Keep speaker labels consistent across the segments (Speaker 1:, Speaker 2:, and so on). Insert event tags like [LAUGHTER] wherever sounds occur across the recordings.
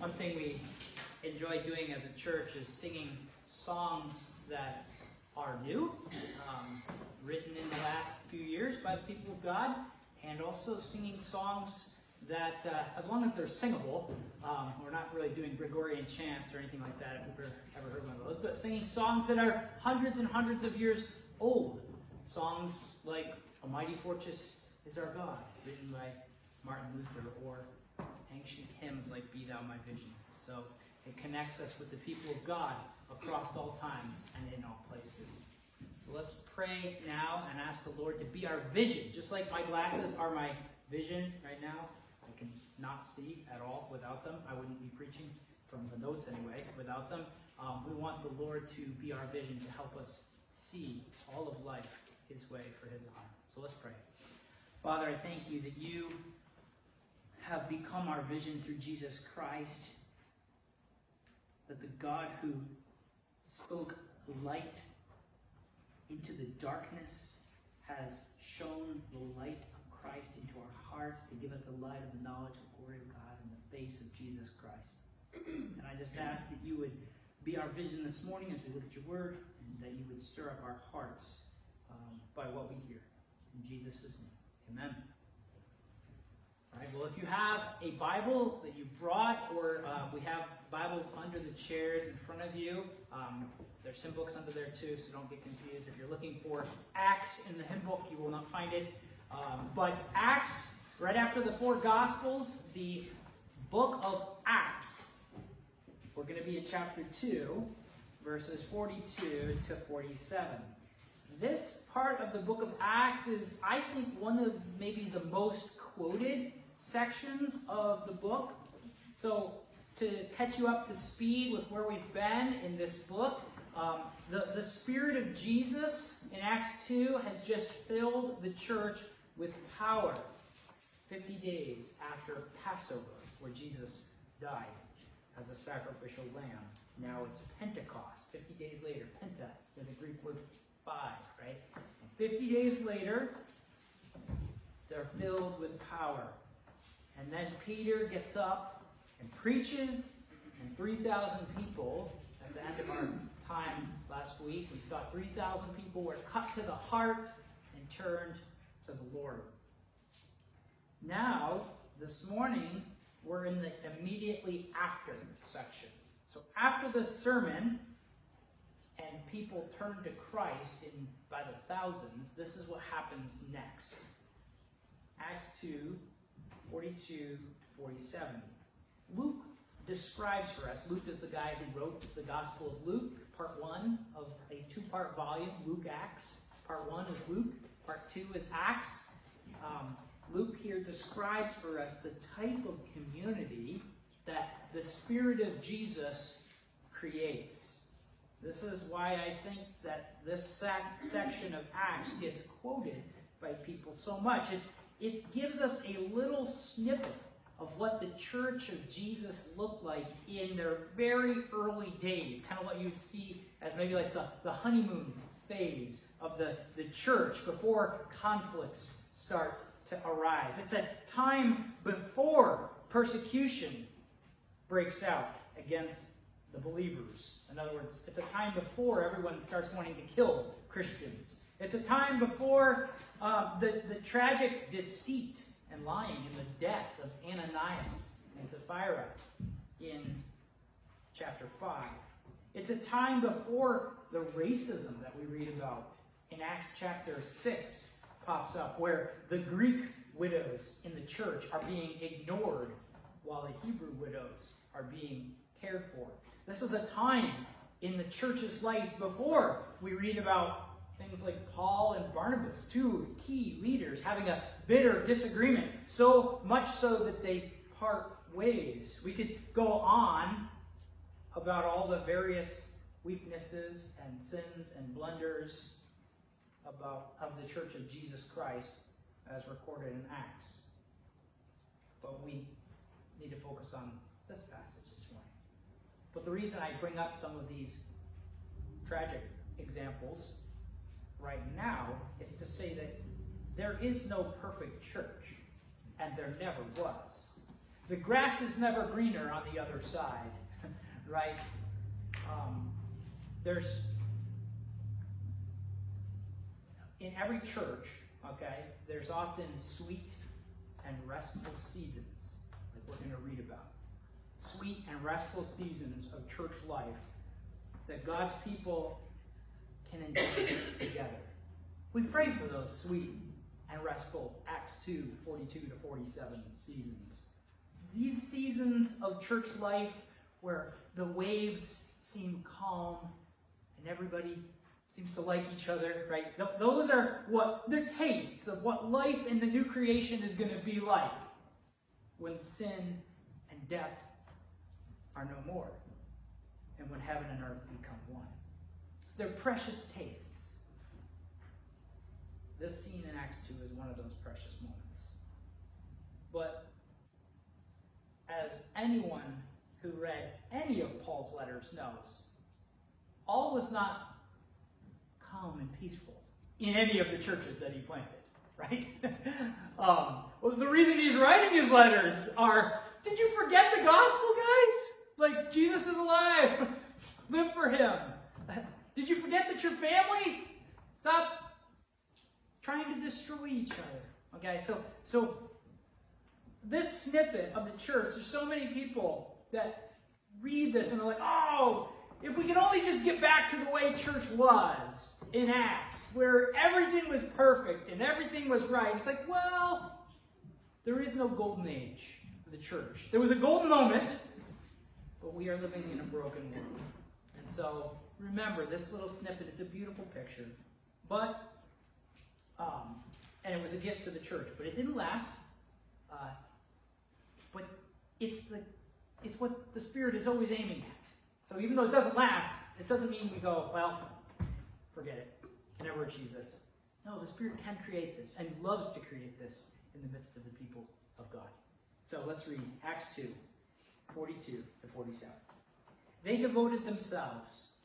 Speaker 1: One thing we enjoy doing as a church is singing songs that are new, um, written in the last few years by the people of God, and also singing songs that, uh, as long as they're singable, um, we're not really doing Gregorian chants or anything like that, if you've ever, ever heard one of those, but singing songs that are hundreds and hundreds of years old. Songs like A Mighty Fortress is Our God, written by Martin Luther, or ancient hymns like Be Thou My Vision. So it connects us with the people of God across all times and in all places. So let's pray now and ask the Lord to be our vision. Just like my glasses are my vision right now, I can not see at all without them. I wouldn't be preaching from the notes anyway without them. Um, we want the Lord to be our vision to help us see all of life His way for His honor. So let's pray. Father, I thank you that you have become our vision through Jesus Christ. That the God who spoke light into the darkness has shown the light of Christ into our hearts to give us the light of the knowledge of the glory of God in the face of Jesus Christ. and I just ask that you would be our vision this morning as we at your word, and that you would stir up our hearts um, by what we hear. In Jesus' name, amen. Well, if you have a Bible that you brought, or uh, we have Bibles under the chairs in front of you, um, there's hymn books under there too, so don't get confused. If you're looking for Acts in the hymn book, you will not find it. Um, but Acts, right after the four Gospels, the book of Acts, we're going to be in chapter 2, verses 42 to 47. This part of the book of Acts is, I think, one of maybe the most quoted sections of the book. So, to catch you up to speed with where we've been in this book, um, the, the Spirit of Jesus in Acts 2 has just filled the church with power 50 days after Passover, where Jesus died as a sacrificial lamb. Now it's Pentecost, 50 days later. Penta, the Greek word five, right? 50 days later, they're filled with power. And then Peter gets up and preaches, and 3,000 people, at the end of our time last week, we saw 3,000 people were cut to the heart and turned to the Lord. Now, this morning, we're in the immediately after section. So after the sermon, and people turn to Christ in by the thousands, this is what happens next. Acts 2, 42 47. Luke describes for us, Luke is the guy who wrote the Gospel of Luke, part 1 of a two-part volume, Luke Acts. Part 1 is Luke, part 2 is Acts. Um, Luke here describes for us the type of community that the Spirit of Jesus creates. This is why I think that this sec- section of Acts gets quoted by people so much. It's, it gives us a little snippet of what the church of Jesus looked like in their very early days, kind of what you'd see as maybe like the, the honeymoon phase of the, the church before conflicts start to arise. It's a time before persecution breaks out against the believers. In other words, it's a time before everyone starts wanting to kill Christians. It's a time before uh, the, the tragic deceit and lying in the death of Ananias and Sapphira in chapter 5. It's a time before the racism that we read about in Acts chapter 6 pops up, where the Greek widows in the church are being ignored while the Hebrew widows are being cared for. This is a time in the church's life before we read about things like Paul and Barnabas, two key leaders, having a bitter disagreement, so much so that they part ways. We could go on about all the various weaknesses and sins and blunders about of the Church of Jesus Christ as recorded in Acts. But we need to focus on this passage this morning. But the reason I bring up some of these tragic examples right now is to say that there is no perfect church, and there never was. the grass is never greener on the other side, [LAUGHS] right? Um, there's in every church, okay, there's often sweet and restful seasons, like we're going to read about. Sweet and restful seasons of church life that God's people can enjoy together. We pray for those sweet and restful Acts 2 42 to 47 seasons. These seasons of church life where the waves seem calm and everybody seems to like each other, right? Those are what they're tastes of what life in the new creation is going to be like when sin and death are no more and when heaven and earth become one. They're precious tastes. This scene in Acts 2 is one of those precious moments. But as anyone who read any of Paul's letters knows, all was not calm and peaceful in any of the churches that he planted, right? [LAUGHS] um, well, the reason he's writing his letters are did you forget the gospel, guys? Like, Jesus is alive. [LAUGHS] Live for him. Did you forget that your family? Stop trying to destroy each other. Okay, so so this snippet of the church, there's so many people that read this and they're like, oh, if we could only just get back to the way church was in Acts, where everything was perfect and everything was right. It's like, well, there is no golden age for the church. There was a golden moment, but we are living in a broken world. And so remember, this little snippet, it's a beautiful picture. But, um, and it was a gift to the church, but it didn't last. Uh, but it's the it's what the Spirit is always aiming at. So even though it doesn't last, it doesn't mean we go, well, forget it. Can never achieve this. No, the Spirit can create this and loves to create this in the midst of the people of God. So let's read Acts 2, 42 to 47. They devoted themselves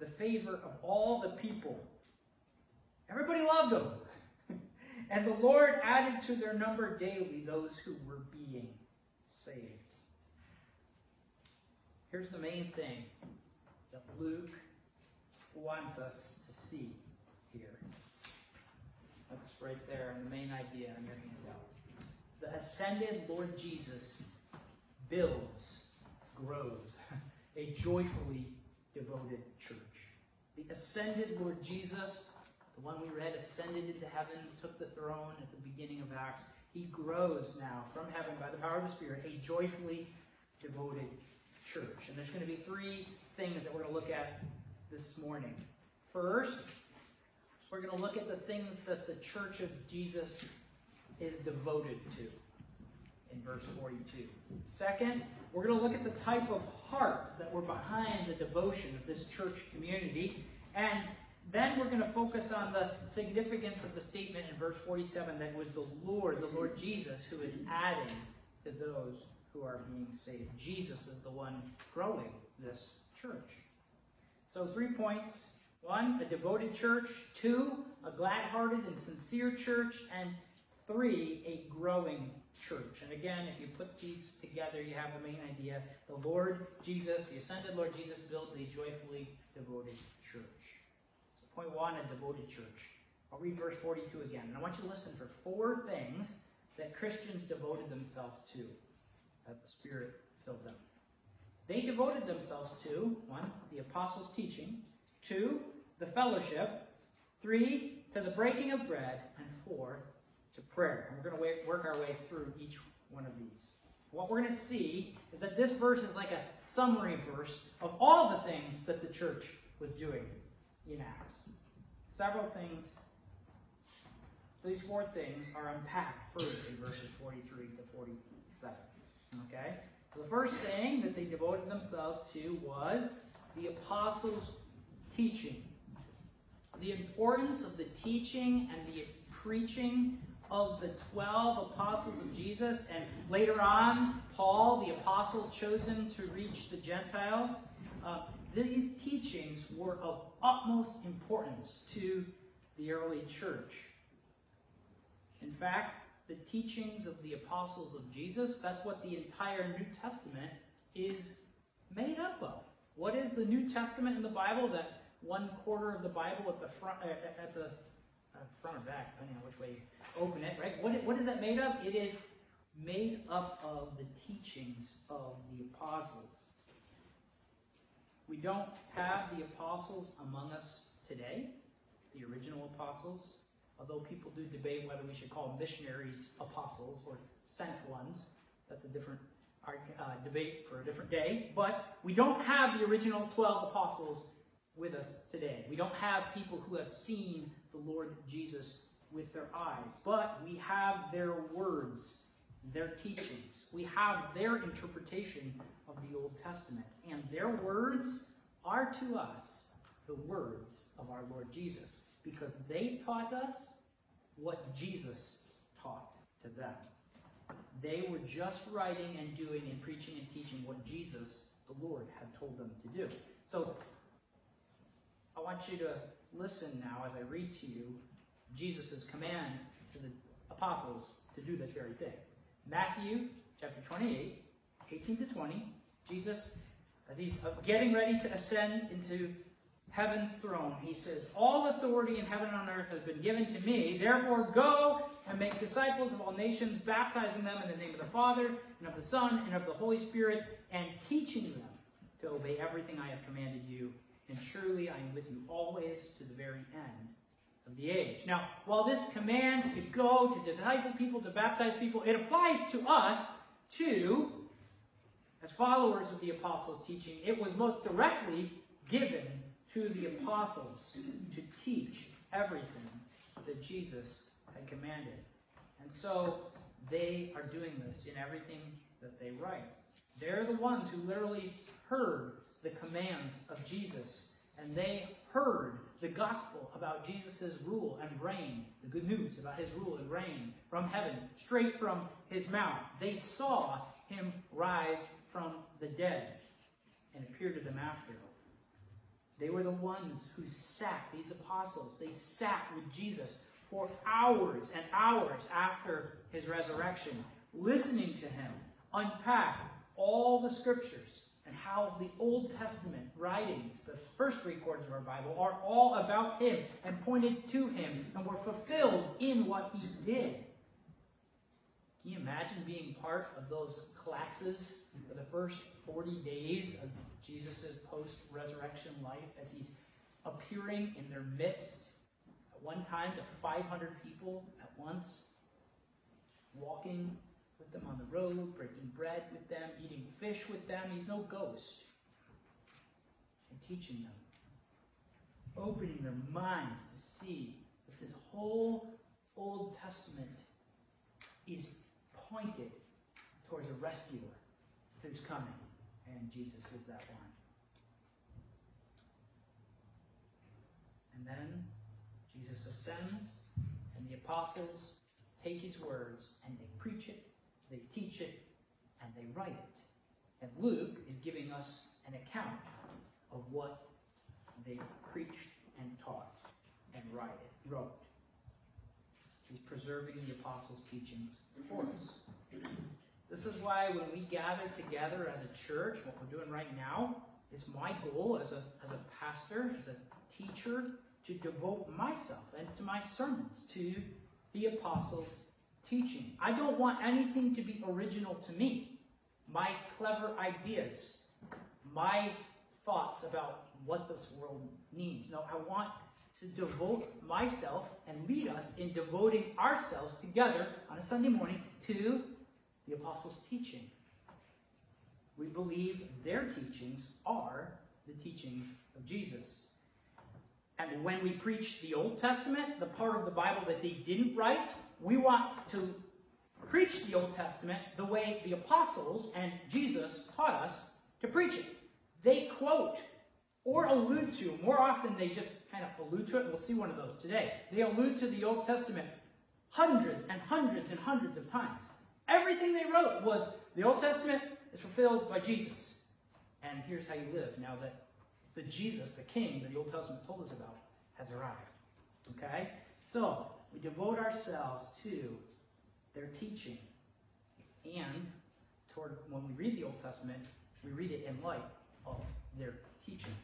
Speaker 1: the favor of all the people. Everybody loved them. [LAUGHS] and the Lord added to their number daily those who were being saved. Here's the main thing that Luke wants us to see here. That's right there, in the main idea on your handout. The ascended Lord Jesus builds, grows [LAUGHS] a joyfully devoted church. The ascended Lord Jesus, the one we read, ascended into heaven, took the throne at the beginning of Acts. He grows now from heaven by the power of the Spirit, a joyfully devoted church. And there's going to be three things that we're going to look at this morning. First, we're going to look at the things that the church of Jesus is devoted to in verse 42. Second, we're going to look at the type of hearts that were behind the devotion of this church community. And then we're going to focus on the significance of the statement in verse 47 that was the Lord, the Lord Jesus, who is adding to those who are being saved. Jesus is the one growing this church. So, three points. One, a devoted church. Two, a glad hearted and sincere church. And three, a growing church. And again, if you put these together, you have the main idea. The Lord Jesus, the ascended Lord Jesus, builds a joyfully devoted church. Point one, a devoted church. I'll read verse 42 again. And I want you to listen for four things that Christians devoted themselves to as the Spirit filled them. They devoted themselves to one, the apostles' teaching, two, the fellowship, three, to the breaking of bread, and four, to prayer. And we're going to work our way through each one of these. What we're going to see is that this verse is like a summary verse of all the things that the church was doing in Acts. Several things, these four things are unpacked further in verses 43 to 47. Okay? So the first thing that they devoted themselves to was the apostles' teaching. The importance of the teaching and the preaching of the 12 apostles of Jesus, and later on, Paul, the apostle chosen to reach the Gentiles. Uh, these teachings were of utmost importance to the early church. In fact, the teachings of the apostles of Jesus, that's what the entire New Testament is made up of. What is the New Testament in the Bible? That one quarter of the Bible at the front, uh, at the uh, front or back, depending on which way you open it, right? What, what is that made of? It is made up of the teachings of the apostles. We don't have the apostles among us today, the original apostles, although people do debate whether we should call missionaries apostles or sent ones. That's a different uh, debate for a different day. But we don't have the original 12 apostles with us today. We don't have people who have seen the Lord Jesus with their eyes, but we have their words, their teachings. We have their interpretation of the Old Testament. And their words are to us the words of our Lord Jesus because they taught us what Jesus taught to them. They were just writing and doing and preaching and teaching what Jesus, the Lord, had told them to do. So I want you to listen now as I read to you Jesus' command to the apostles to do this very thing. Matthew chapter 28, 18 to 20. Jesus, as he's getting ready to ascend into heaven's throne. He says, All authority in heaven and on earth has been given to me. Therefore, go and make disciples of all nations, baptizing them in the name of the Father, and of the Son, and of the Holy Spirit, and teaching them to obey everything I have commanded you. And surely I am with you always to the very end of the age. Now, while this command to go, to disciple people, to baptize people, it applies to us too, as followers of the apostles' teaching, it was most directly given to the apostles to teach everything that Jesus had commanded. And so they are doing this in everything that they write. They're the ones who literally heard the commands of Jesus, and they the gospel about Jesus' rule and reign, the good news about his rule and reign from heaven, straight from his mouth. They saw him rise from the dead and appear to them after. They were the ones who sat, these apostles, they sat with Jesus for hours and hours after his resurrection, listening to him unpack all the scriptures and how the Old Testament writings, the first quarters of our Bible, are all about him and pointed to him and were fulfilled in what he did. Can you imagine being part of those classes for the first 40 days of Jesus' post-resurrection life as he's appearing in their midst at one time to 500 people at once, walking them on the road, breaking bread with them, eating fish with them. He's no ghost. And teaching them, opening their minds to see that this whole Old Testament is pointed towards a rescuer who's coming and Jesus is that one. And then Jesus ascends, and the apostles take his words and they preach it, they teach it, and they write it. And Luke is giving us an account of what they preached and taught and write it, wrote. He's preserving the apostles' teachings for us. This is why when we gather together as a church, what we're doing right now, is my goal as a, as a pastor, as a teacher, to devote myself and to my sermons to the apostles' teaching. I don't want anything to be original to me. My clever ideas, my thoughts about what this world needs. No, I want to devote myself and lead us in devoting ourselves together on a Sunday morning to the apostles' teaching. We believe their teachings are the teachings of Jesus. And when we preach the Old Testament, the part of the Bible that they didn't write, we want to preach the Old Testament the way the apostles and Jesus taught us to preach it. They quote or allude to, more often they just kind of allude to it. We'll see one of those today. They allude to the Old Testament hundreds and hundreds and hundreds of times. Everything they wrote was the Old Testament is fulfilled by Jesus. And here's how you live now that the Jesus, the King that the Old Testament told us about, has arrived. Okay? So, we devote ourselves to their teaching. And toward when we read the Old Testament, we read it in light of their teaching.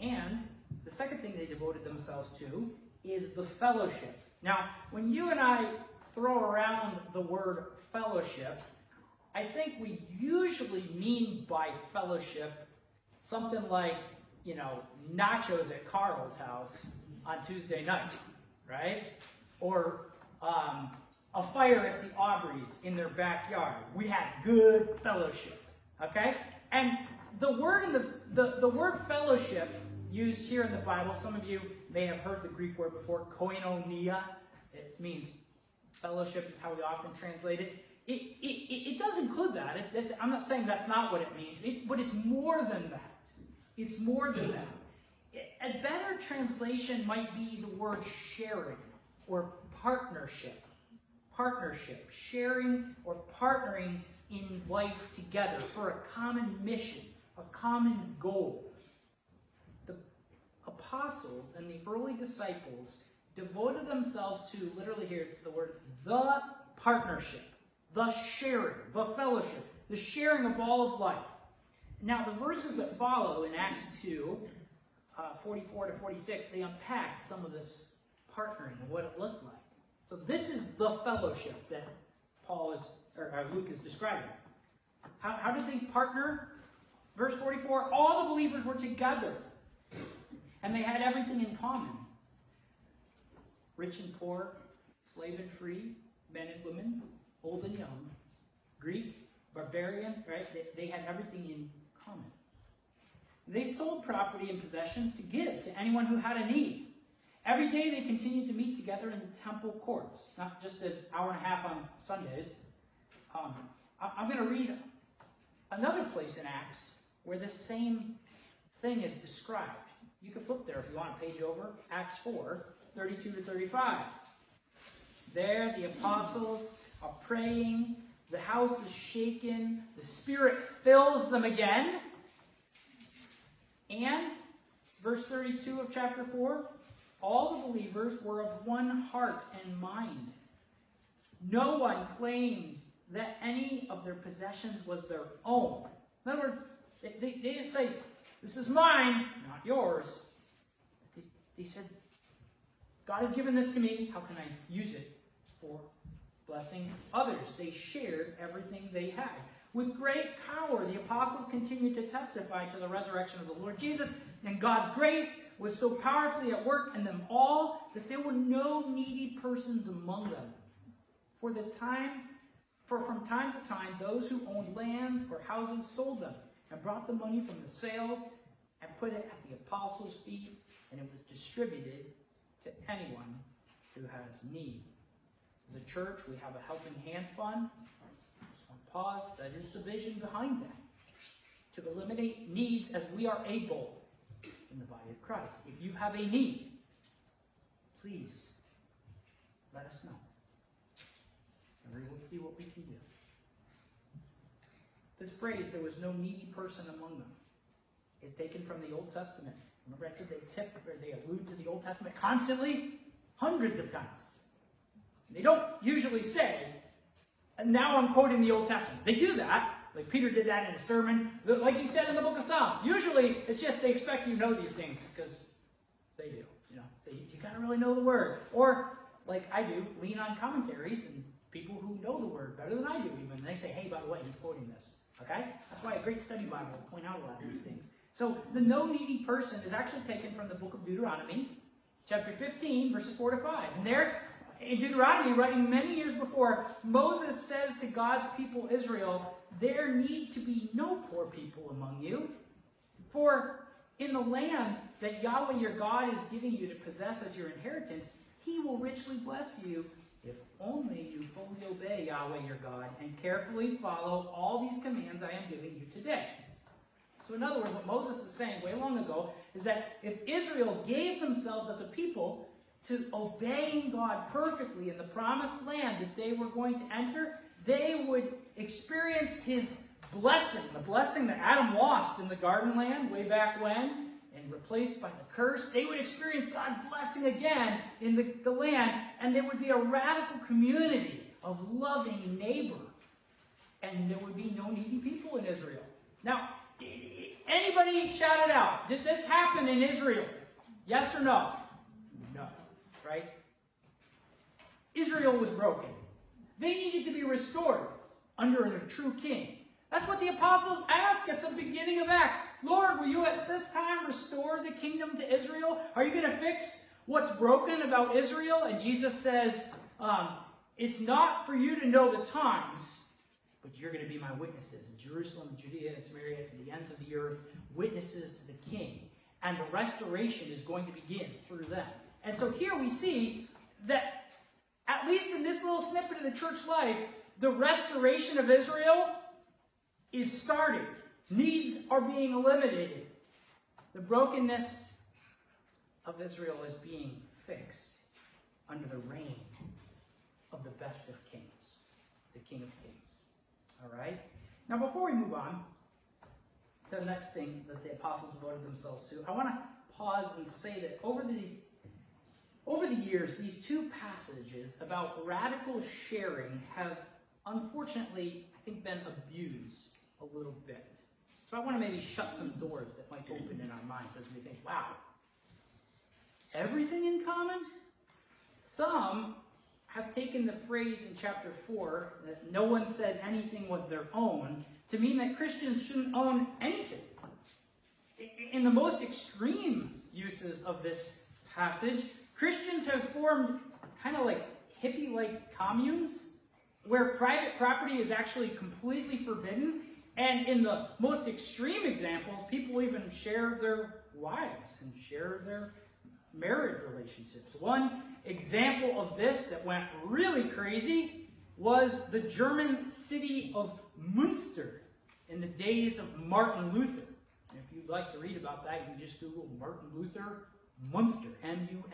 Speaker 1: And the second thing they devoted themselves to is the fellowship. Now, when you and I throw around the word fellowship, I think we usually mean by fellowship something like, you know, nachos at Carl's house on Tuesday night, right? Or um, a fire at the Aubreys in their backyard. We had good fellowship, okay? And the word in the, the, the word fellowship used here in the Bible, some of you may have heard the Greek word before, koinonia. It means fellowship is how we often translate it. It, it, it does include that. It, I'm not saying that's not what it means, but it's more than that. It's more than that. A better translation might be the word sharing or partnership. Partnership, sharing or partnering in life together for a common mission, a common goal. The apostles and the early disciples devoted themselves to, literally here it's the word, the partnership, the sharing, the fellowship, the sharing of all of life. Now, the verses that follow in Acts 2, uh, 44 to 46, they unpack some of this partnering and what it looked like. So this is the fellowship that Paul is, or, or Luke is describing. How, how did they partner? Verse 44, all the believers were together, and they had everything in common. Rich and poor, slave and free, men and women, old and young, Greek, barbarian, right? They, they had everything in common. They sold property and possessions to give to anyone who had a need. Every day they continued to meet together in the temple courts, not just an hour and a half on Sundays. Um, I, am going to read another place in Acts where the same thing is described. You can flip there if you want a page over. Acts 4, 32 to 35. There the apostles are praying. The house is shaken. The Spirit fills them again. And, verse 32 of chapter 4, all the believers were of one heart and mind. No one claimed that any of their possessions was their own. In other words, they, they, they didn't say, This is mine, not yours. They, they said, God has given this to me. How can I use it for blessing others? They shared everything they had. With great power, the apostles continued to testify to the resurrection of the Lord Jesus, and God's grace was so powerfully at work in them all that there were no needy persons among them. For the time, for from time to time, those who owned lands or houses sold them and brought the money from the sales and put it at the apostles' feet, and it was distributed to anyone who has need. As a church, we have a helping hand fund pause. That is the vision behind that. To eliminate needs as we are able in the body of Christ. If you have a need, please let us know. And we will see what we can do. This phrase, there was no needy person among them, is taken from the Old Testament. Remember I said they tip or they allude to the Old Testament constantly? Hundreds of times. They don't usually say and now I'm quoting the Old Testament. They do that. Like Peter did that in a sermon. Like he said in the book of Psalms. Usually, it's just they expect you to know these things because they do. You know, so you, you got to really know the word. Or, like I do, lean on commentaries and people who know the word better than I do even. They say, hey, by the way, he's quoting this. Okay? That's why a great study Bible will point out a lot of these mm-hmm. things. So the no needy person is actually taken from the book of Deuteronomy, chapter 15, verses 4 to 5. And there, in Deuteronomy, writing many years before, Moses says to God's people Israel, There need to be no poor people among you. For in the land that Yahweh your God is giving you to possess as your inheritance, he will richly bless you if only you fully obey Yahweh your God and carefully follow all these commands I am giving you today. So, in other words, what Moses is saying way long ago is that if Israel gave themselves as a people to obeying God perfectly in the promised land that they were going to enter, they would experience his blessing, the blessing that Adam lost in the garden land way back when, and replaced by the curse. They would experience God's blessing again in the, the land, and there would be a radical community of loving neighbor. And there would be no needy people in Israel. Now, anybody shout it out. Did this happen in Israel? Yes or no? No. Right? Israel was broken. They needed to be restored under a true king. That's what the apostles ask at the beginning of Acts. Lord, will you at this time restore the kingdom to Israel? Are you going to fix what's broken about Israel? And Jesus says, um, it's not for you to know the times, but you're going to be my witnesses in Jerusalem, Judea, and Samaria, to the ends of the earth, witnesses to the king. And the restoration is going to begin through them. And so here we see that, at least in this little snippet of the church life, the restoration of Israel is starting. Needs are being eliminated. The brokenness of Israel is being fixed under the reign of the best of kings, the King of Kings. All right? Now, before we move on to the next thing that the apostles devoted themselves to, I want to pause and say that over these over the years, these two passages about radical sharing have unfortunately, I think, been abused a little bit. So I want to maybe shut some doors that might open in our minds as we think, wow, everything in common? Some have taken the phrase in chapter 4 that no one said anything was their own to mean that Christians shouldn't own anything. In the most extreme uses of this passage, Christians have formed kind of like hippie like communes where private property is actually completely forbidden and in the most extreme examples, people even share their wives and share their marriage relationships. One example of this that went really crazy was the German city of Munster in the days of Martin Luther. If you'd like to read about that, you can just Google Martin Luther Munster, M-U-N-S-T-E-R.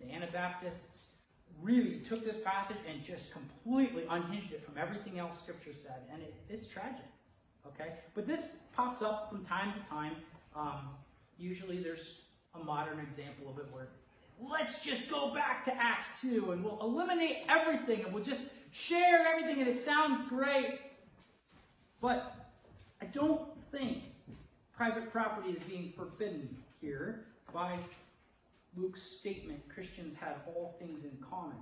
Speaker 1: The Anabaptists really took this passage and just completely unhinged it from everything else Scripture said, and it, it's tragic. Okay, but this pops up from time to time. Um, usually, there's a modern example of it where let's just go back to Acts 2 and we'll eliminate everything and we'll just share everything and it sounds great. But I don't think private property is being forbidden here by Luke's statement, Christians had all things in common.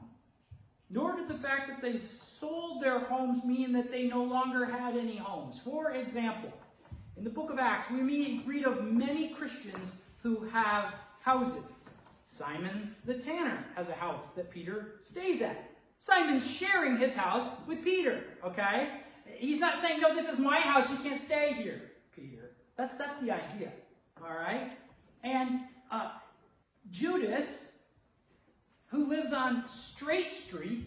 Speaker 1: Nor did the fact that they sold their homes mean that they no longer had any homes. For example, in the book of Acts, we read of many Christians who have houses. Simon the tanner has a house that Peter stays at. Simon's sharing his house with Peter, okay? He's not saying, no, this is my house, you can't stay here, Peter. That's, that's the idea, all right? And uh, Judas, who lives on Straight Street,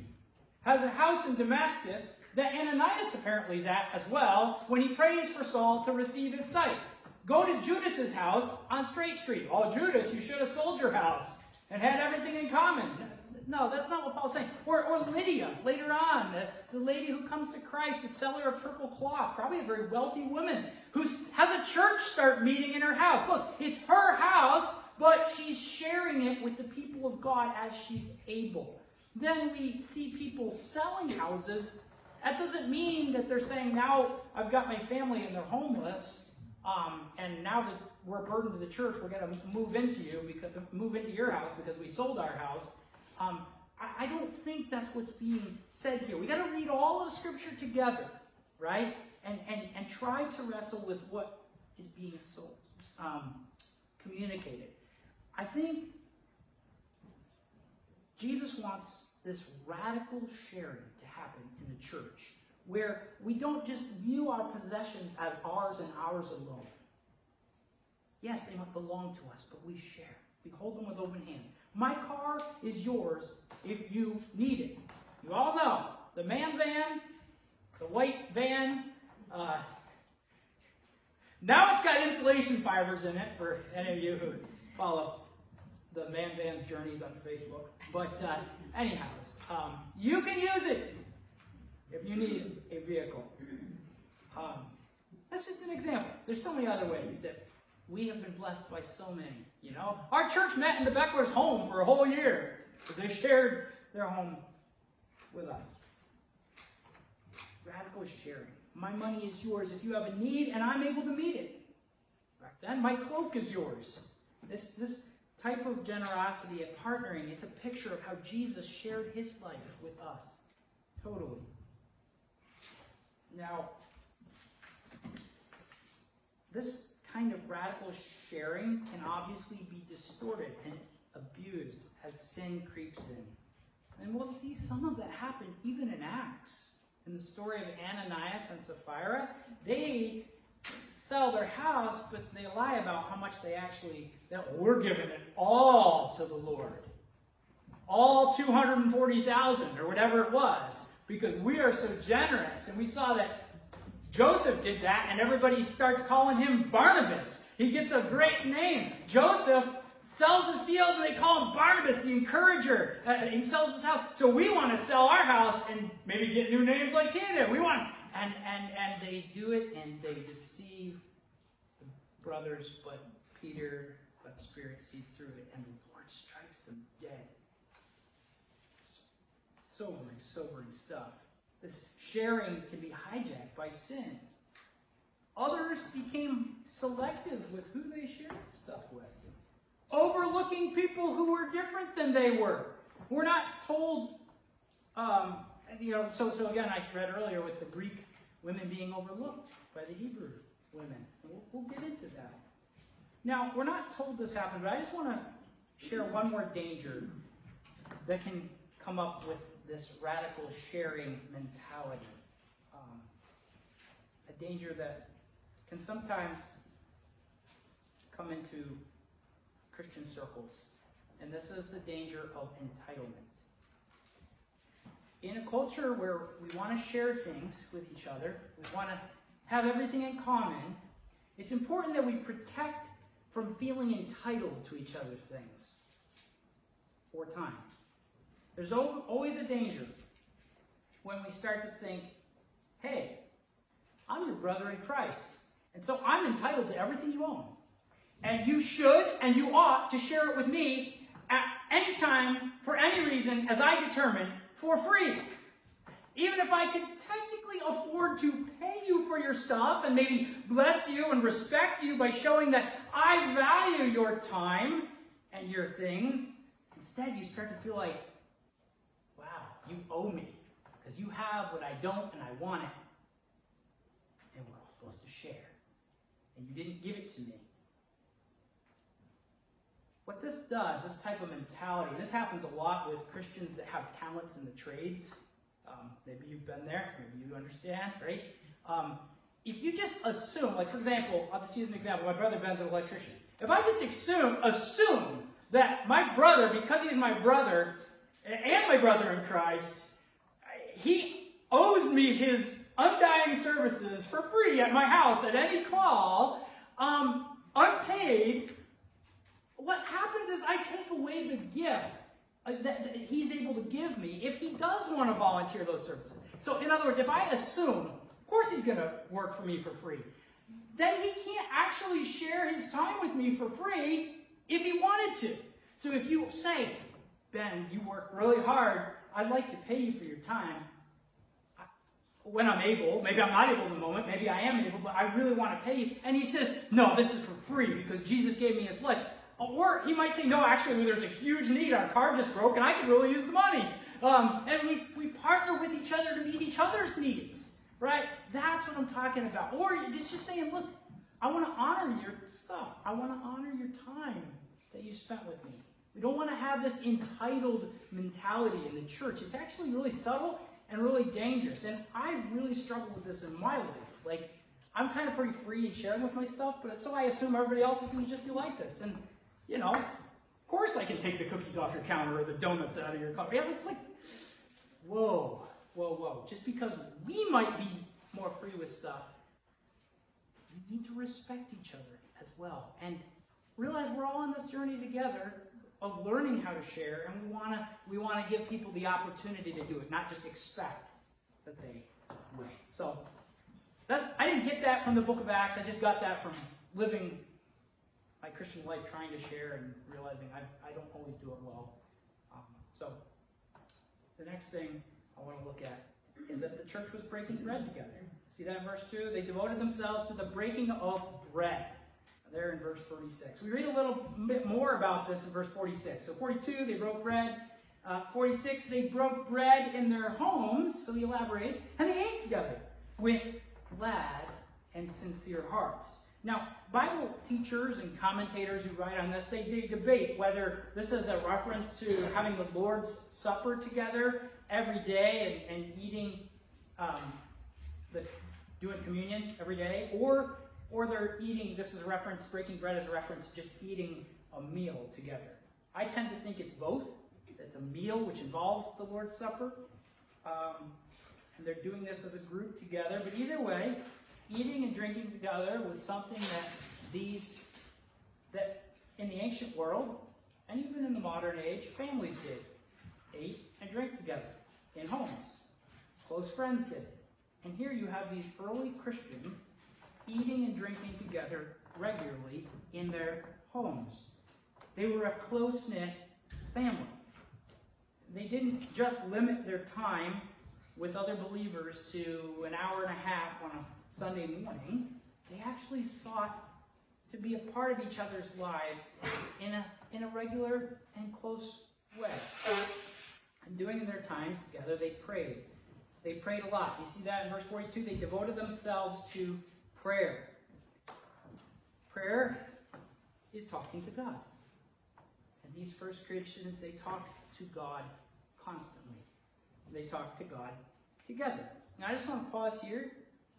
Speaker 1: has a house in Damascus that Ananias apparently is at as well when he prays for Saul to receive his sight. Go to Judas's house on Straight Street. Oh, Judas, you should have sold your house and had everything in common. No, that's not what Paul's saying. Or, or Lydia, later on, the, the lady who comes to Christ, the seller of purple cloth, probably a very wealthy woman, who has a church start meeting in her house. Look, it's her house, but she's sharing it with the people of God as she's able. Then we see people selling houses. That doesn't mean that they're saying, now I've got my family and they're homeless, um, and now that we're a burden to the church, we're going to move into you, because move into your house because we sold our house. Um, I, I don't think that's what's being said here. We got to read all of Scripture together, right? And, and, and try to wrestle with what is being so, um, communicated. I think Jesus wants this radical sharing to happen in the church where we don't just view our possessions as ours and ours alone. Yes, they might belong to us, but we share. We hold them with open hands. My car is yours if you need it. You all know the man van, the white van. Uh, now it's got insulation fibers in it for any of you who follow the man van's journeys on Facebook. But uh, anyhow, um, you can use it if you need a vehicle. Um, that's just an example. There's so many other ways that we have been blessed by so many. You know, our church met in the Beckler's home for a whole year because they shared their home with us. Radical sharing. My money is yours if you have a need and I'm able to meet it. Back then, my cloak is yours. This, this type of generosity and partnering, it's a picture of how Jesus shared his life with us. Totally. Now, this kind of radical sharing can obviously be distorted and abused as sin creeps in. And we'll see some of that happen even in Acts. In the story of Ananias and Sapphira, they sell their house, but they lie about how much they actually, that we're giving it all to the Lord. All 240,000 or whatever it was, because we are so generous. And we saw that Joseph did that, and everybody starts calling him Barnabas. He gets a great name. Joseph sells his field, and they call him Barnabas, the encourager. Uh, he sells his house. So we want to sell our house and maybe get new names like he did. We want, and and and they do it, and they deceive the brothers. But Peter, but the Spirit sees through it, and the Lord strikes them dead. Sobering, sobering stuff. This sharing can be hijacked by sin. Others became selective with who they shared stuff with, overlooking people who were different than they were. We're not told, um, you know, so, so again, I read earlier with the Greek women being overlooked by the Hebrew women. We'll, we'll get into that. Now, we're not told this happened, but I just want to share one more danger that can come up with this radical sharing mentality. Um, a danger that can sometimes come into Christian circles. And this is the danger of entitlement. In a culture where we want to share things with each other, we want to have everything in common, it's important that we protect from feeling entitled to each other's things or time. There's always a danger when we start to think, hey, I'm your brother in Christ. And so I'm entitled to everything you own. And you should and you ought to share it with me at any time, for any reason, as I determine, for free. Even if I could technically afford to pay you for your stuff and maybe bless you and respect you by showing that I value your time and your things, instead you start to feel like, you owe me because you have what I don't and I want it. And we're all supposed to share. And you didn't give it to me. What this does, this type of mentality, and this happens a lot with Christians that have talents in the trades. Um, maybe you've been there, maybe you understand, right? Um, if you just assume, like for example, I'll just use an example. My brother Ben's an electrician. If I just assume, assume that my brother, because he's my brother, and my brother in Christ, he owes me his undying services for free at my house at any call, um, unpaid. What happens is I take away the gift uh, that, that he's able to give me if he does want to volunteer those services. So, in other words, if I assume, of course he's going to work for me for free, then he can't actually share his time with me for free if he wanted to. So if you say, Ben, you work really hard. I'd like to pay you for your time when I'm able. Maybe I'm not able in the moment. Maybe I am able, but I really want to pay you. And he says, No, this is for free because Jesus gave me his life. Or he might say, No, actually, there's a huge need. Our car just broke and I could really use the money. Um, and we, we partner with each other to meet each other's needs. Right? That's what I'm talking about. Or just, just saying, Look, I want to honor your stuff. I want to honor your time that you spent with me. We don't want to have this entitled mentality in the church. It's actually really subtle and really dangerous. And I've really struggled with this in my life. Like, I'm kind of pretty free in sharing with my stuff, but so I assume everybody else is going to just be like this. And, you know, of course I can take the cookies off your counter or the donuts out of your cup. Yeah, it's like, whoa, whoa, whoa. Just because we might be more free with stuff, we need to respect each other as well. And realize we're all on this journey together of learning how to share, and we want to we want to give people the opportunity to do it, not just expect that they will. So that's I didn't get that from the Book of Acts. I just got that from living my Christian life, trying to share and realizing I, I don't always do it well. Um, so the next thing I want to look at is that the church was breaking bread together. See that in verse 2? They devoted themselves to the breaking of bread there in verse 46. We read a little bit more about this in verse 46. So 42, they broke bread. Uh, 46, they broke bread in their homes, so he elaborates, and they ate together with glad and sincere hearts. Now, Bible teachers and commentators who write on this, they, they debate whether this is a reference to having the Lord's Supper together every day and, and eating, um, the, doing communion every day, or or they're eating, this is a reference, breaking bread is a reference, just eating a meal together. I tend to think it's both. It's a meal which involves the Lord's Supper. Um, and they're doing this as a group together. But either way, eating and drinking together was something that these, that in the ancient world, and even in the modern age, families did. Ate and drank together in homes. Close friends did. And here you have these early Christians eating and drinking together regularly in their homes. They were a close knit family. They didn't just limit their time with other believers to an hour and a half on a Sunday morning. They actually sought to be a part of each other's lives in a, in a regular and close way. And during their times together, they prayed. They prayed a lot. You see that in verse 42? They devoted themselves to Prayer. Prayer is talking to God. And these first Christians, they talk to God constantly. They talk to God together. Now, I just want to pause here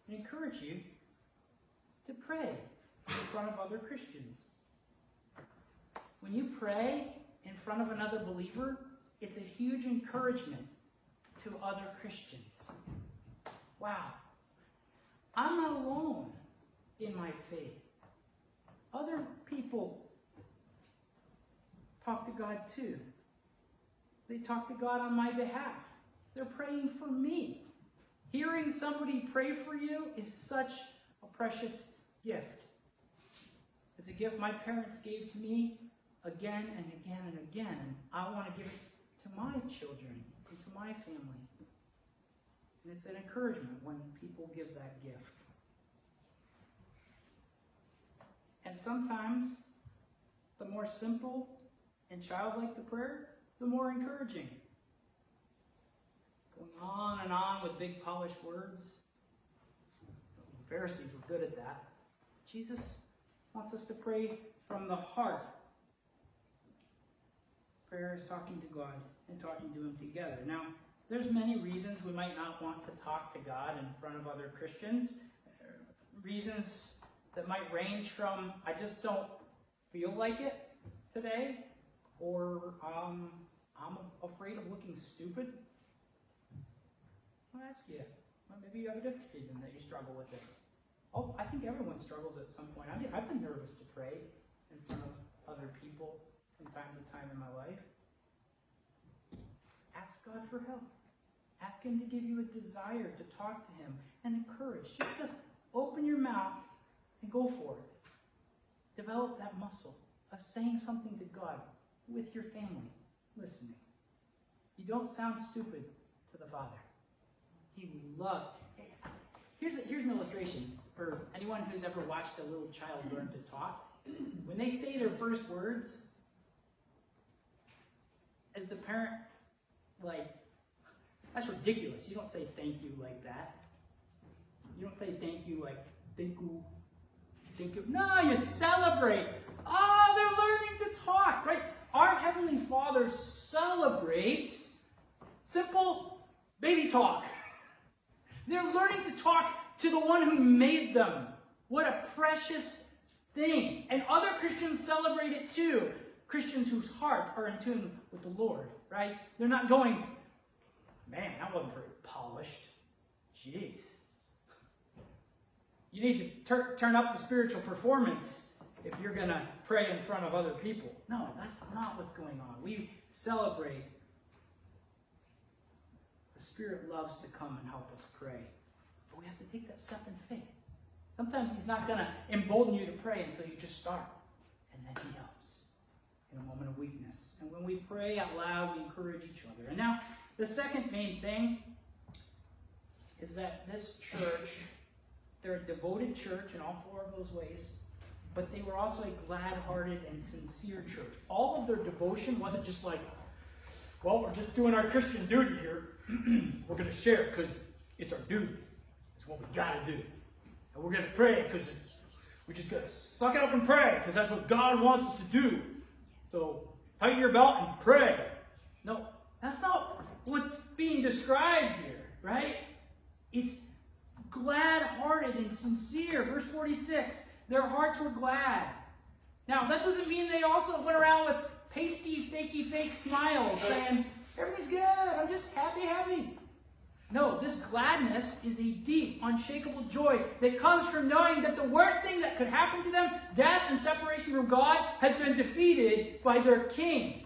Speaker 1: and encourage you to pray in front of other Christians. When you pray in front of another believer, it's a huge encouragement to other Christians. Wow, I'm not alone in my faith. Other people talk to God too. They talk to God on my behalf. They're praying for me. Hearing somebody pray for you is such a precious gift. It's a gift my parents gave to me again and again and again. I want to give it to my children and to my family. It's an encouragement when people give that gift. And sometimes, the more simple and childlike the prayer, the more encouraging. Going on and on with big polished words. The Pharisees were good at that. Jesus wants us to pray from the heart. Prayer is talking to God and talking to Him together. Now, there's many reasons we might not want to talk to God in front of other Christians. Reasons that might range from I just don't feel like it today, or um, I'm afraid of looking stupid. I'll ask you. Well, maybe you have a different reason that you struggle with it. Oh, I think everyone struggles at some point. I've been nervous to pray in front of other people from time to time in my life. Ask God for help. Ask Him to give you a desire to talk to Him and encourage. Just to open your mouth and go for it. Develop that muscle of saying something to God with your family, listening. You don't sound stupid to the Father. He loves. Here's, a, here's an illustration for anyone who's ever watched a little child learn to talk. When they say their first words, as the parent, like, that's ridiculous. You don't say thank you like that. You don't say thank you like thank you. Thank you. No, you celebrate. Oh, they're learning to talk, right? Our Heavenly Father celebrates simple baby talk. [LAUGHS] They're learning to talk to the one who made them. What a precious thing. And other Christians celebrate it too. Christians whose hearts are in tune with the Lord, right? They're not going, man, that wasn't very polished. Jeez. You need to tur- turn up the spiritual performance if you're going to pray in front of other people. No, that's not what's going on. We celebrate. The Spirit loves to come and help us pray. But we have to take that step in faith. Sometimes He's not going to embolden you to pray until you just start. And then He helps in a moment of weakness. And when we pray out loud, we encourage each other. And now, the second main thing is that this church, they're a devoted church in all four of those ways, but they were also a glad hearted and sincere church. All of their devotion wasn't just like, well, we're just doing our Christian duty here. [CLEARS THROAT] we're going to share because it's our duty. It's what we got to do. And we're going to pray because we just got to suck it up and pray because that's what God wants us to do. So tighten your belt and pray. No, that's not what's being described here, right? It's glad hearted and sincere. Verse 46 their hearts were glad. Now, that doesn't mean they also went around with pasty, fakey, fake smiles saying, everything's good, I'm just happy, happy. No, this gladness is a deep, unshakable joy that comes from knowing that the worst thing that could happen to them, death and separation from God, has been defeated by their King.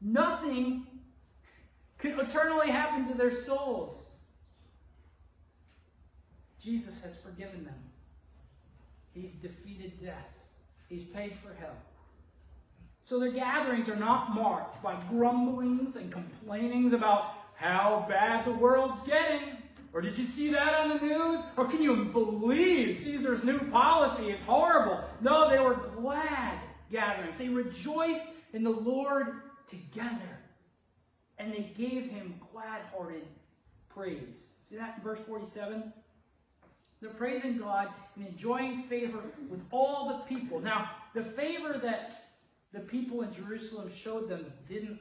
Speaker 1: Nothing could eternally happen to their souls. Jesus has forgiven them. He's defeated death. He's paid for hell. So their gatherings are not marked by grumblings and complainings about how bad the world's getting. Or did you see that on the news? Or can you believe Caesar's new policy? It's horrible. No, they were glad gatherings. They rejoiced in the Lord together. And they gave him glad hearted praise. See that in verse 47? They're praising God and enjoying favor with all the people. Now, the favor that the people in Jerusalem showed them didn't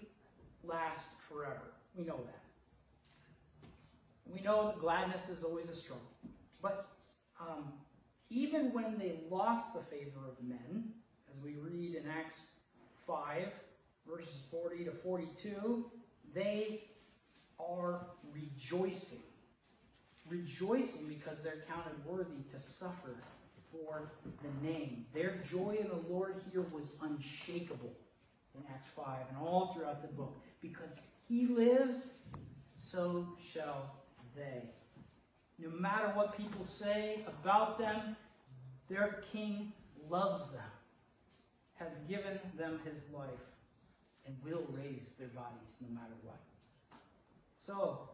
Speaker 1: last forever. We know that. We know that gladness is always a struggle. But um, even when they lost the favor of men, as we read in Acts 5, verses 40 to 42, they are rejoicing rejoicing because they're counted worthy to suffer for the name. Their joy in the Lord here was unshakable in Acts 5 and all throughout the book. Because he lives, so shall they. No matter what people say about them, their king loves them, has given them his life, and will raise their bodies no matter what. So,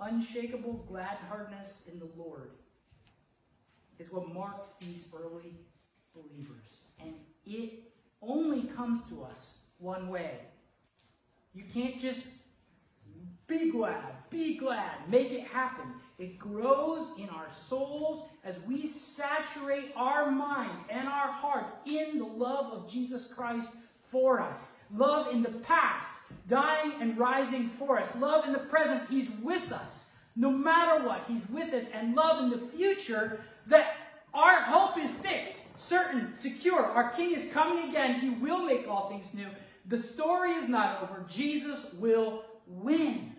Speaker 1: unshakable gladheartedness in the Lord is what marked these early believers. And it only comes to us one way. You can't just be glad, be glad, make it happen. It grows in our souls as we saturate our minds and our hearts in the love of Jesus Christ for us. Love in the past, dying and rising for us. Love in the present, He's with us. No matter what, He's with us. And love in the future, that our hope is fixed, certain, secure. Our King is coming again. He will make all things new. The story is not over. Jesus will win.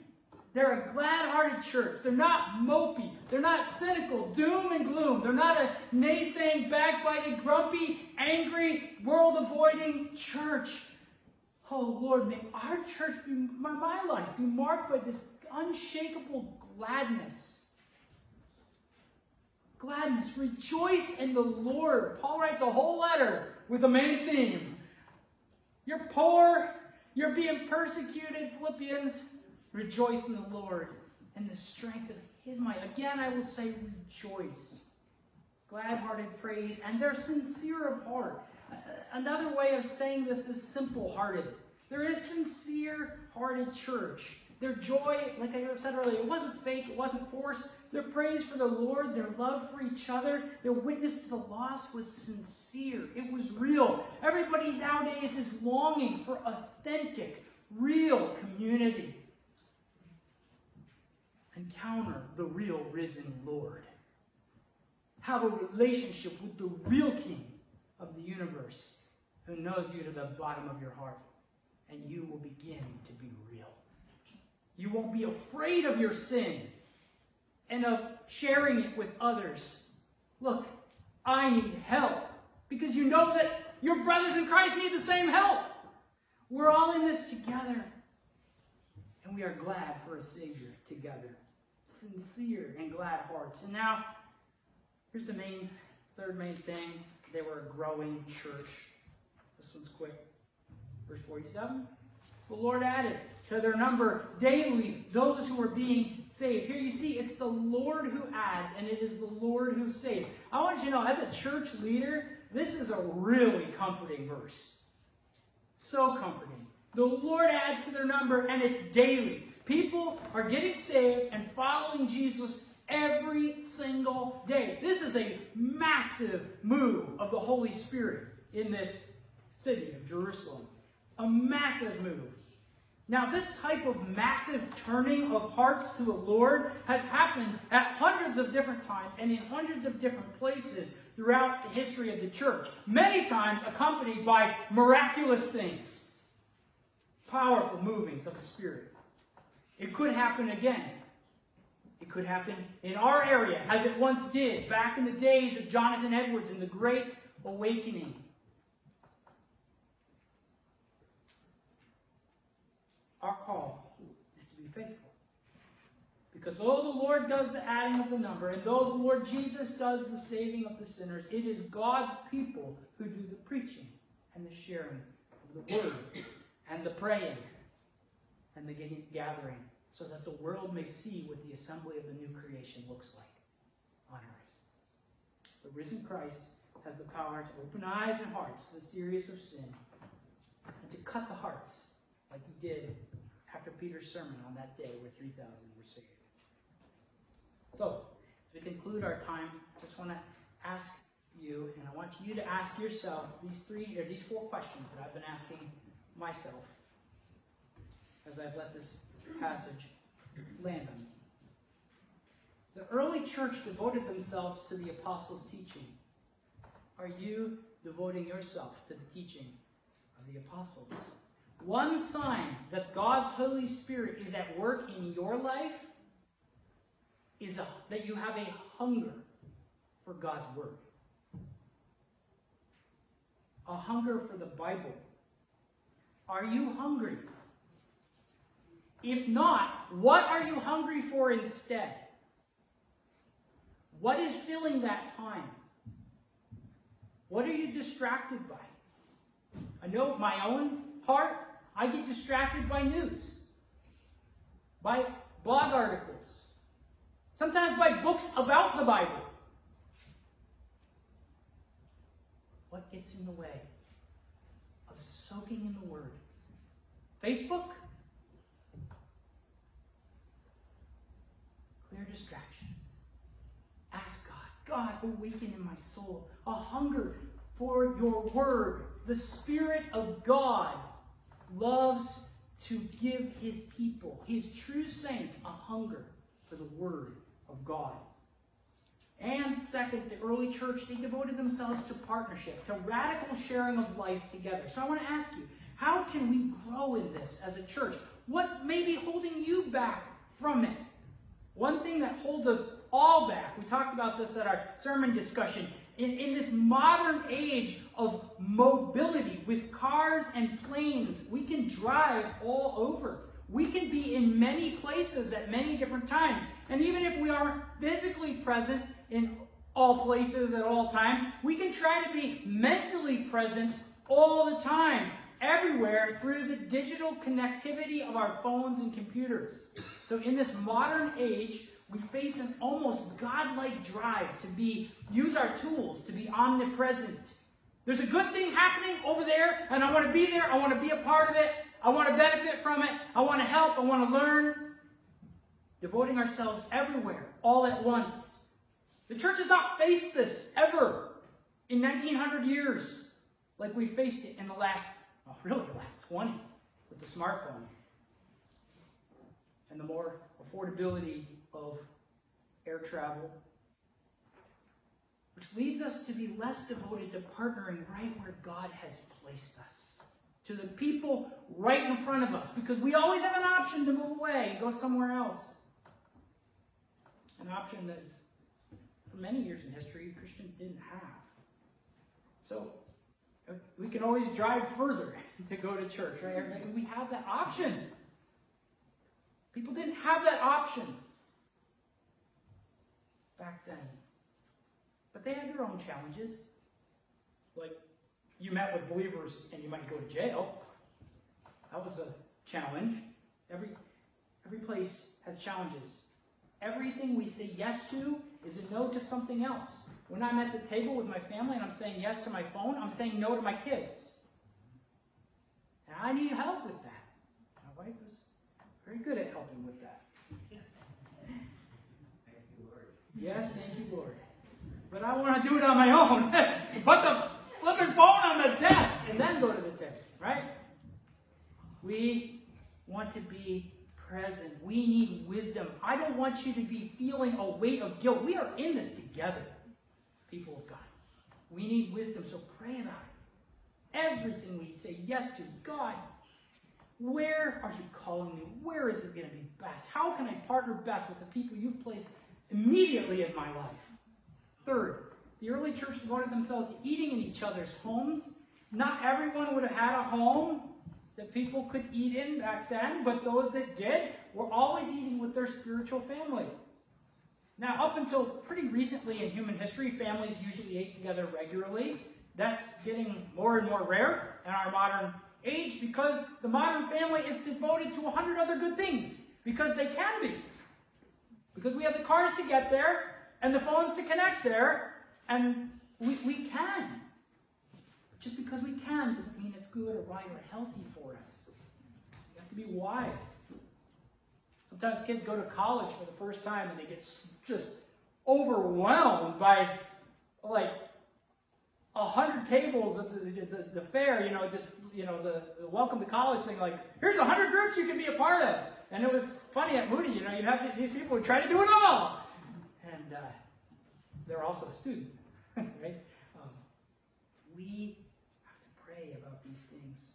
Speaker 1: They're a glad hearted church. They're not mopey. They're not cynical, doom and gloom. They're not a naysaying, backbiting, grumpy, angry, world avoiding church. Oh Lord, may our church be, my, life, be marked by this unshakable gladness. Gladness. Rejoice in the Lord. Paul writes a whole letter with the main theme. You're poor. You're being persecuted, Philippians. Rejoice in the Lord and the strength of his might. Again, I will say rejoice. Glad hearted praise, and they're sincere of heart. Another way of saying this is simple hearted. There is sincere hearted church. Their joy, like I said earlier, it wasn't fake, it wasn't forced. Their praise for the Lord, their love for each other, their witness to the lost was sincere. It was real. Everybody nowadays is longing for authentic, real community encounter the real risen Lord. Have a relationship with the real King of the universe. who knows you to the bottom of your heart, and you will begin to be real. You won't be afraid of your sin and of sharing it with others. Look, I need help because you know that your brothers in Christ need the same help. We're all in this together. And we are glad for a Savior together. Sincere and glad hearts. And now, here's the main, third main thing. They were a growing church. This one's quick. Verse 47. The Lord added to their number daily those who were being saved. Here you see, it's the Lord who adds, and it is the Lord who saves. I want you to know, as a church leader, this is a really comforting verse. So comforting. The Lord adds to their number, and it's daily. People are getting saved and following Jesus every single day. This is a massive move of the Holy Spirit in this city of Jerusalem. A massive move. Now, this type of massive turning of hearts to the Lord has happened at hundreds of different times and in hundreds of different places throughout the history of the church, many times accompanied by miraculous things, powerful movings of the Spirit. It could happen again. It could happen in our area, as it once did back in the days of Jonathan Edwards and the Great Awakening. Our call is to be faithful. Because though the Lord does the adding of the number, and though the Lord Jesus does the saving of the sinners, it is God's people who do the preaching and the sharing of the word and the praying and the gathering, so that the world may see what the assembly of the new creation looks like on earth. The risen Christ has the power to open eyes and hearts to the serious of sin and to cut the hearts like he did after Peter's sermon on that day where 3,000 were saved. So, as we conclude our time, I just want to ask you, and I want you to ask yourself these three or these four questions that I've been asking myself as I've let this passage land on me. The early church devoted themselves to the apostles' teaching. Are you devoting yourself to the teaching of the apostles? One sign that God's Holy Spirit is at work in your life is a, that you have a hunger for God's Word. A hunger for the Bible. Are you hungry? If not, what are you hungry for instead? What is filling that time? What are you distracted by? I know my own heart, I get distracted by news, by blog articles, sometimes by books about the Bible. What gets in the way of soaking in the Word? Facebook? Distractions. Ask God, God, awaken in my soul a hunger for your Word. The Spirit of God loves to give his people, his true saints, a hunger for the Word of God. And second, the early church, they devoted themselves to partnership, to radical sharing of life together. So I want to ask you, how can we grow in this as a church? What may be holding you back from it? One thing that holds us all back, we talked about this at our sermon discussion, in, in this modern age of mobility with cars and planes, we can drive all over. We can be in many places at many different times. And even if we aren't physically present in all places at all times, we can try to be mentally present all the time, everywhere, through the digital connectivity of our phones and computers. So in this modern age, we face an almost godlike drive to be use our tools to be omnipresent. There's a good thing happening over there, and I want to be there. I want to be a part of it. I want to benefit from it. I want to help. I want to learn. Devoting ourselves everywhere, all at once. The church has not faced this ever in 1900 years like we faced it in the last, well, [LAUGHS] really the last 20 with the smartphone and the more affordability of air travel. which leads us to be less devoted to partnering right where God has placed us. To the people right in front of us, because we always have an option to move away and go somewhere else. An option that, for many years in history, Christians didn't have. So, uh, we can always drive further [LAUGHS] to go to church, right? We have that option. People didn't have that option back then. But they had their own challenges. Like, you met with believers and you might go to jail. That was a challenge. Every, every place has challenges. Everything we say yes to is a no to something else. When I'm at the table with my family and I'm saying yes to my phone, I'm saying no to my kids. And I need help with that. My wife is very good at helping with that. Yes, thank you, Lord. But I want to do it on my own. [LAUGHS] Put the flipping phone on the desk and then go to the table, right? We want to be present. We need wisdom. I don't want you to be feeling a weight of guilt. We are in this together, people of God. We need wisdom, so pray about it. Everything we say yes to, God, where are you calling me? Where is it going to be best? How can I partner best with the people you've placed immediately in my life? Third, the early church devoted themselves to eating in each other's homes. Not everyone would have had a home that people could eat in back then, but those that did were always eating with their spiritual family. Now, up until pretty recently in human history, families usually ate together regularly. That's getting more and more rare in our modern age because the modern family is devoted to a hundred other good things. Because they can be. Because we have the cars to get there and the phones to connect there, and we, we can. Just because we can doesn't mean it's good or right or healthy for us. You have to be wise. Sometimes kids go to college for the first time and they get just overwhelmed by like a hundred tables at the, the, the, fair, you know, just, you know, the, the welcome to college thing, like, here's a hundred groups you can be a part of. And it was funny at Moody, you know, you'd have these people who try to do it all. And uh, they're also a student, [LAUGHS] right? Um, we have to pray about these things.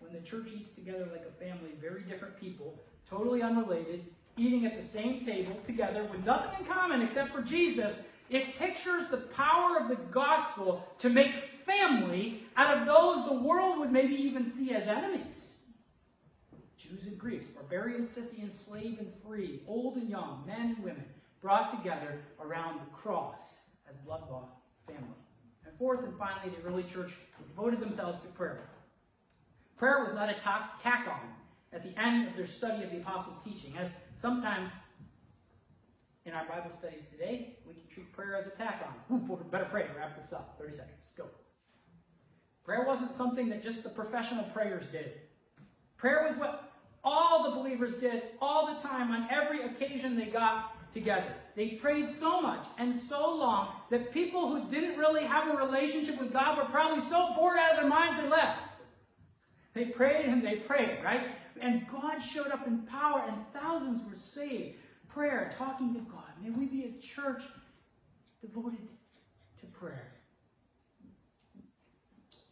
Speaker 1: When the church eats together like a family, very different people, totally unrelated, eating at the same table together with nothing in common except for Jesus, it pictures the power of the gospel to make family out of those the world would maybe even see as enemies. Jews and Greeks, barbarians, Scythians, slave and free, old and young, men and women, brought together around the cross as blood-bought family. And fourth and finally, the early church devoted themselves to prayer. Prayer was not a tack on at the end of their study of the apostles' teaching, as sometimes in our Bible studies today, we can treat prayer as a tack on. Ooh, better pray to wrap this up. 30 seconds. Go. Prayer wasn't something that just the professional prayers did. Prayer was what all the believers did all the time on every occasion they got together. They prayed so much and so long that people who didn't really have a relationship with God were probably so bored out of their minds they left. They prayed and they prayed, right? And God showed up in power and thousands were saved. Prayer, talking to God. May we be a church devoted to prayer.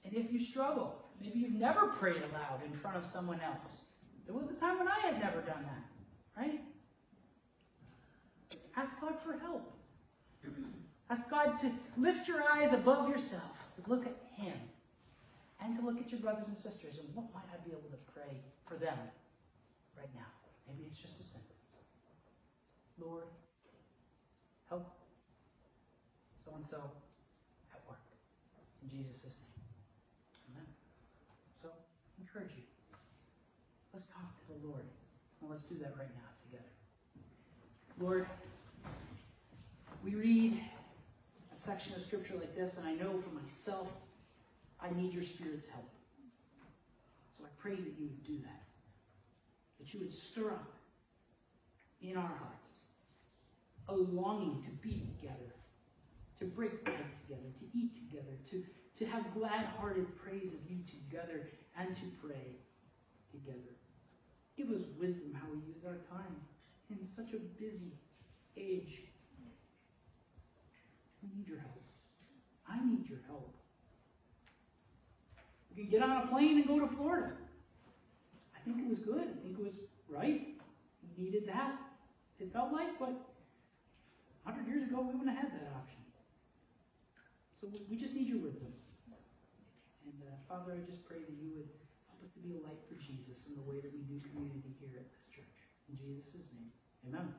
Speaker 1: And if you struggle, maybe you've never prayed aloud in front of someone else. There was a time when I had never done that, right? Ask God for help. Ask God to lift your eyes above yourself, to look at Him, and to look at your brothers and sisters. And what might I be able to pray for them right now? Maybe it's just a sentence. Lord, help so and so at work. In Jesus' name. Amen. So, encourage you. Let's talk to the Lord. And let's do that right now together. Lord, we read a section of scripture like this, and I know for myself, I need your Spirit's help. So I pray that you would do that. That you would stir up in our hearts a longing to be together, to break bread together, to eat together, to, to have glad hearted praise of you together, and to pray together. Give us wisdom how we use our time in such a busy age We need your help. I need your help. We could get on a plane and go to Florida. I think it was good. I think it was right. We needed that. It felt like, but 100 years ago, we wouldn't have had that option. So we- just need your wisdom. And uh, Father, I just pray that you would help us to be a light for Jesus in the way that we do community here at this church. In Jesus' name, amen.